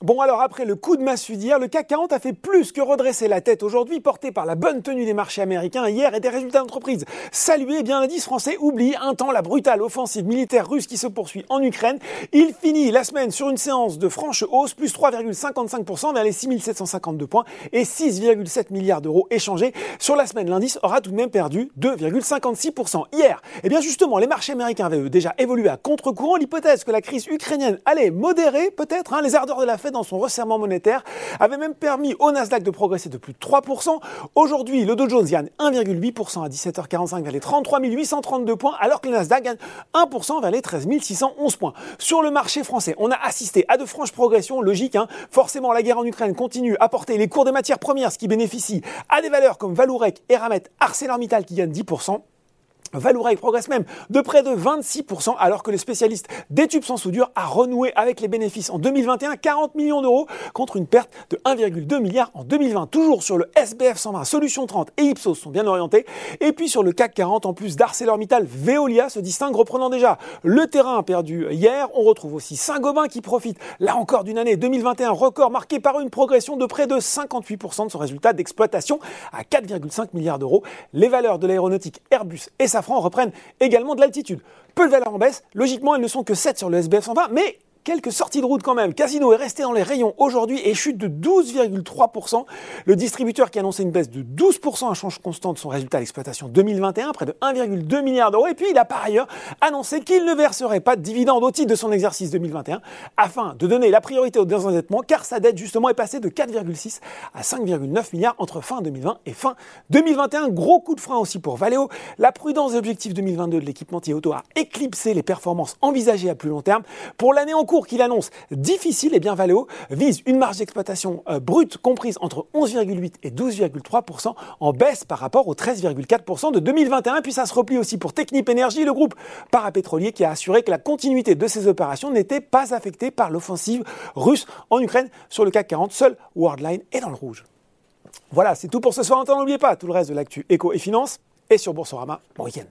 Bon alors après le coup de massue d'hier, le CAC 40 a fait plus que redresser la tête aujourd'hui, porté par la bonne tenue des marchés américains hier et des résultats d'entreprise. Saluez bien l'indice français oublie un temps la brutale offensive militaire russe qui se poursuit en Ukraine. Il finit la semaine sur une séance de franche hausse, plus 3,55% vers les 6752 points et 6,7 milliards d'euros échangés. Sur la semaine, l'indice aura tout de même perdu 2,56%. Hier, eh bien justement, les marchés américains avaient déjà évolué à contre-courant. L'hypothèse que la crise ukrainienne allait modérer peut-être hein, les ardeurs de la dans son resserrement monétaire avait même permis au Nasdaq de progresser de plus de 3%. Aujourd'hui, le Dow Jones gagne 1,8% à 17h45 vers les 33 832 points, alors que le Nasdaq gagne 1% vers les 13 611 points. Sur le marché français, on a assisté à de franches progressions, logiques. Hein. Forcément, la guerre en Ukraine continue à porter les cours des matières premières, ce qui bénéficie à des valeurs comme Valourec, Eramet, ArcelorMittal qui gagnent 10%. Valourec progresse même de près de 26% alors que le spécialiste des tubes sans soudure a renoué avec les bénéfices en 2021 40 millions d'euros contre une perte de 1,2 milliard en 2020. Toujours sur le SBF 120, Solution 30 et Ipsos sont bien orientés. Et puis sur le CAC 40, en plus d'ArcelorMittal, Veolia se distingue reprenant déjà le terrain perdu hier. On retrouve aussi Saint-Gobain qui profite là encore d'une année 2021 record marqué par une progression de près de 58% de son résultat d'exploitation à 4,5 milliards d'euros. Les valeurs de l'aéronautique Airbus et Safran reprennent également de l'altitude. Peu de valeurs en baisse, logiquement elles ne sont que 7 sur le SBF 120, mais Quelques sorties de route quand même. Casino est resté dans les rayons aujourd'hui et chute de 12,3%. Le distributeur qui annonçait une baisse de 12% à change constant de son résultat d'exploitation 2021, près de 1,2 milliard d'euros. Et puis il a par ailleurs annoncé qu'il ne verserait pas de dividendes au titre de son exercice 2021 afin de donner la priorité au désendettement car sa dette justement est passée de 4,6 à 5,9 milliards entre fin 2020 et fin 2021. Gros coup de frein aussi pour Valeo. La prudence des objectifs 2022 de l'équipementier auto a éclipsé les performances envisagées à plus long terme. Pour l'année en cours qu'il annonce difficile, eh bien Valeo vise une marge d'exploitation euh, brute comprise entre 11,8 et 12,3% en baisse par rapport aux 13,4% de 2021. Puis ça se replie aussi pour Technip Energy, le groupe parapétrolier qui a assuré que la continuité de ses opérations n'était pas affectée par l'offensive russe en Ukraine. Sur le CAC 40, seul Worldline est dans le rouge. Voilà, c'est tout pour ce soir. N'oubliez pas tout le reste de l'actu éco et finance et sur Boursorama. Bon week-end.